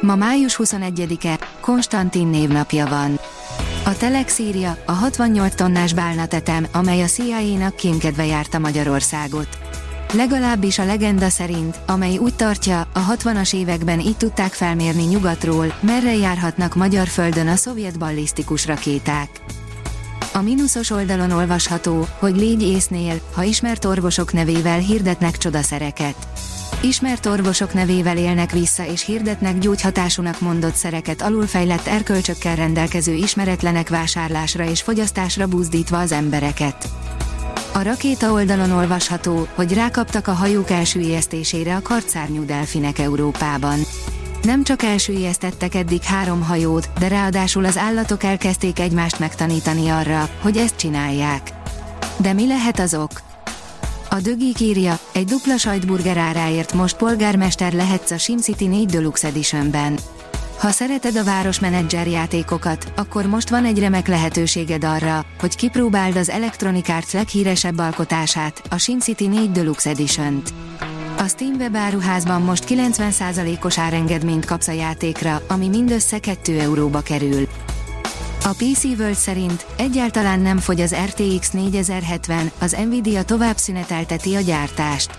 Ma május 21-e, Konstantin névnapja van. A Telex írja, a 68 tonnás bálnatetem, amely a CIA-nak kémkedve járta Magyarországot. Legalábbis a legenda szerint, amely úgy tartja, a 60-as években így tudták felmérni nyugatról, merre járhatnak magyar földön a szovjet ballisztikus rakéták. A mínuszos oldalon olvasható, hogy légy észnél, ha ismert orvosok nevével hirdetnek csodaszereket. Ismert orvosok nevével élnek vissza és hirdetnek gyógyhatásúnak mondott szereket alulfejlett erkölcsökkel rendelkező ismeretlenek vásárlásra és fogyasztásra buzdítva az embereket. A rakéta oldalon olvasható, hogy rákaptak a hajók elsüllyesztésére a karcárnyú delfinek Európában. Nem csak elsüllyesztettek eddig három hajót, de ráadásul az állatok elkezdték egymást megtanítani arra, hogy ezt csinálják. De mi lehet az ok? A dögik írja, egy dupla sajtburger áráért most polgármester lehetsz a SimCity 4 Deluxe Editionben. Ha szereted a városmenedzser játékokat, akkor most van egy remek lehetőséged arra, hogy kipróbáld az Electronic Arts leghíresebb alkotását, a SimCity 4 Deluxe Edition-t. A Steam webáruházban most 90%-os árengedményt kapsz a játékra, ami mindössze 2 euróba kerül. A PC World szerint egyáltalán nem fogy az RTX 4070, az Nvidia tovább szünetelteti a gyártást.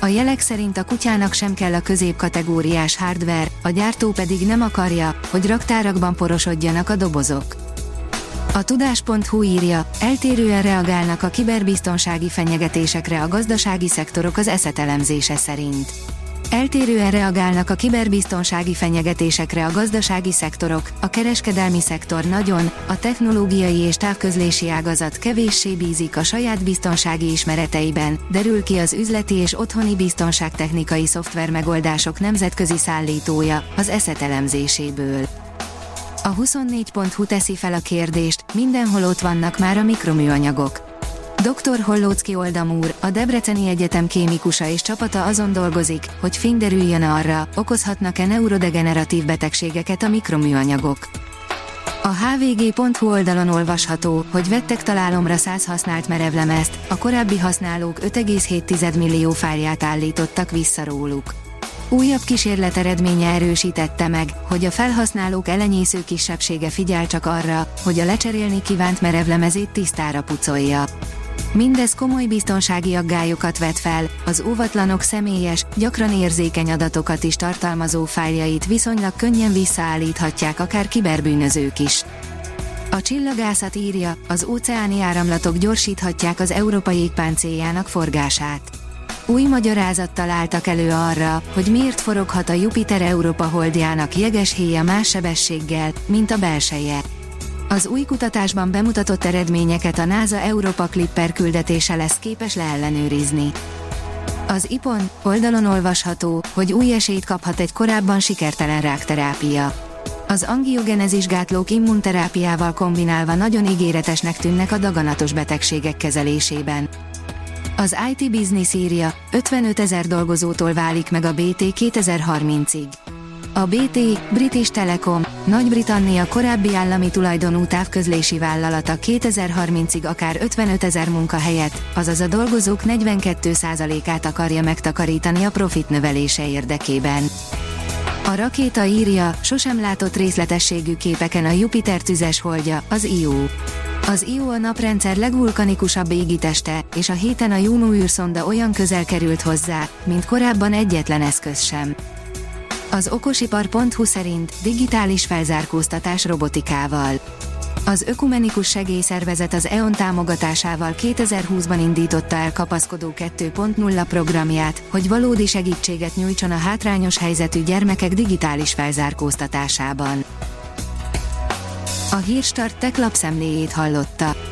A jelek szerint a kutyának sem kell a középkategóriás hardware, a gyártó pedig nem akarja, hogy raktárakban porosodjanak a dobozok. A tudás.hu írja, eltérően reagálnak a kiberbiztonsági fenyegetésekre a gazdasági szektorok az eszetelemzése szerint. Eltérően reagálnak a kiberbiztonsági fenyegetésekre a gazdasági szektorok, a kereskedelmi szektor nagyon, a technológiai és távközlési ágazat kevéssé bízik a saját biztonsági ismereteiben, derül ki az üzleti és otthoni biztonságtechnikai szoftver megoldások nemzetközi szállítója, az ESZET elemzéséből. A 24.hu teszi fel a kérdést, mindenhol ott vannak már a mikroműanyagok. Dr. Hollócki Oldamúr, a Debreceni Egyetem kémikusa és csapata azon dolgozik, hogy fény derüljön arra, okozhatnak-e neurodegeneratív betegségeket a mikroműanyagok. A hvg.hu oldalon olvasható, hogy vettek találomra 100 használt merevlemezt, a korábbi használók 5,7 millió fájlját állítottak vissza róluk. Újabb kísérlet eredménye erősítette meg, hogy a felhasználók elenyésző kisebbsége figyel csak arra, hogy a lecserélni kívánt merevlemezét tisztára pucolja. Mindez komoly biztonsági aggályokat vet fel, az óvatlanok személyes, gyakran érzékeny adatokat is tartalmazó fájljait viszonylag könnyen visszaállíthatják akár kiberbűnözők is. A csillagászat írja, az óceáni áramlatok gyorsíthatják az európai égpáncéljának forgását. Új magyarázattal álltak elő arra, hogy miért foroghat a Jupiter Európa holdjának jeges héja más sebességgel, mint a belseje. Az új kutatásban bemutatott eredményeket a NASA Europa Clipper küldetése lesz képes leellenőrizni. Az IPON oldalon olvasható, hogy új esélyt kaphat egy korábban sikertelen rákterápia. Az angiogenezis gátlók immunterápiával kombinálva nagyon ígéretesnek tűnnek a daganatos betegségek kezelésében. Az IT Business írja, 55 ezer dolgozótól válik meg a BT 2030-ig. A BT, British Telecom, Nagy-Britannia korábbi állami tulajdonú távközlési vállalata 2030-ig akár 55 ezer munkahelyet, azaz a dolgozók 42%-át akarja megtakarítani a profit növelése érdekében. A rakéta írja, sosem látott részletességű képeken a Jupiter tüzes holdja, az Io. Az Io a naprendszer legvulkanikusabb égiteste, és a héten a Juno űrszonda olyan közel került hozzá, mint korábban egyetlen eszköz sem. Az okosipar.hu szerint digitális felzárkóztatás robotikával. Az Ökumenikus Segélyszervezet az EON támogatásával 2020-ban indította el kapaszkodó 2.0 programját, hogy valódi segítséget nyújtson a hátrányos helyzetű gyermekek digitális felzárkóztatásában. A Hírstart tech lapszemléjét hallotta.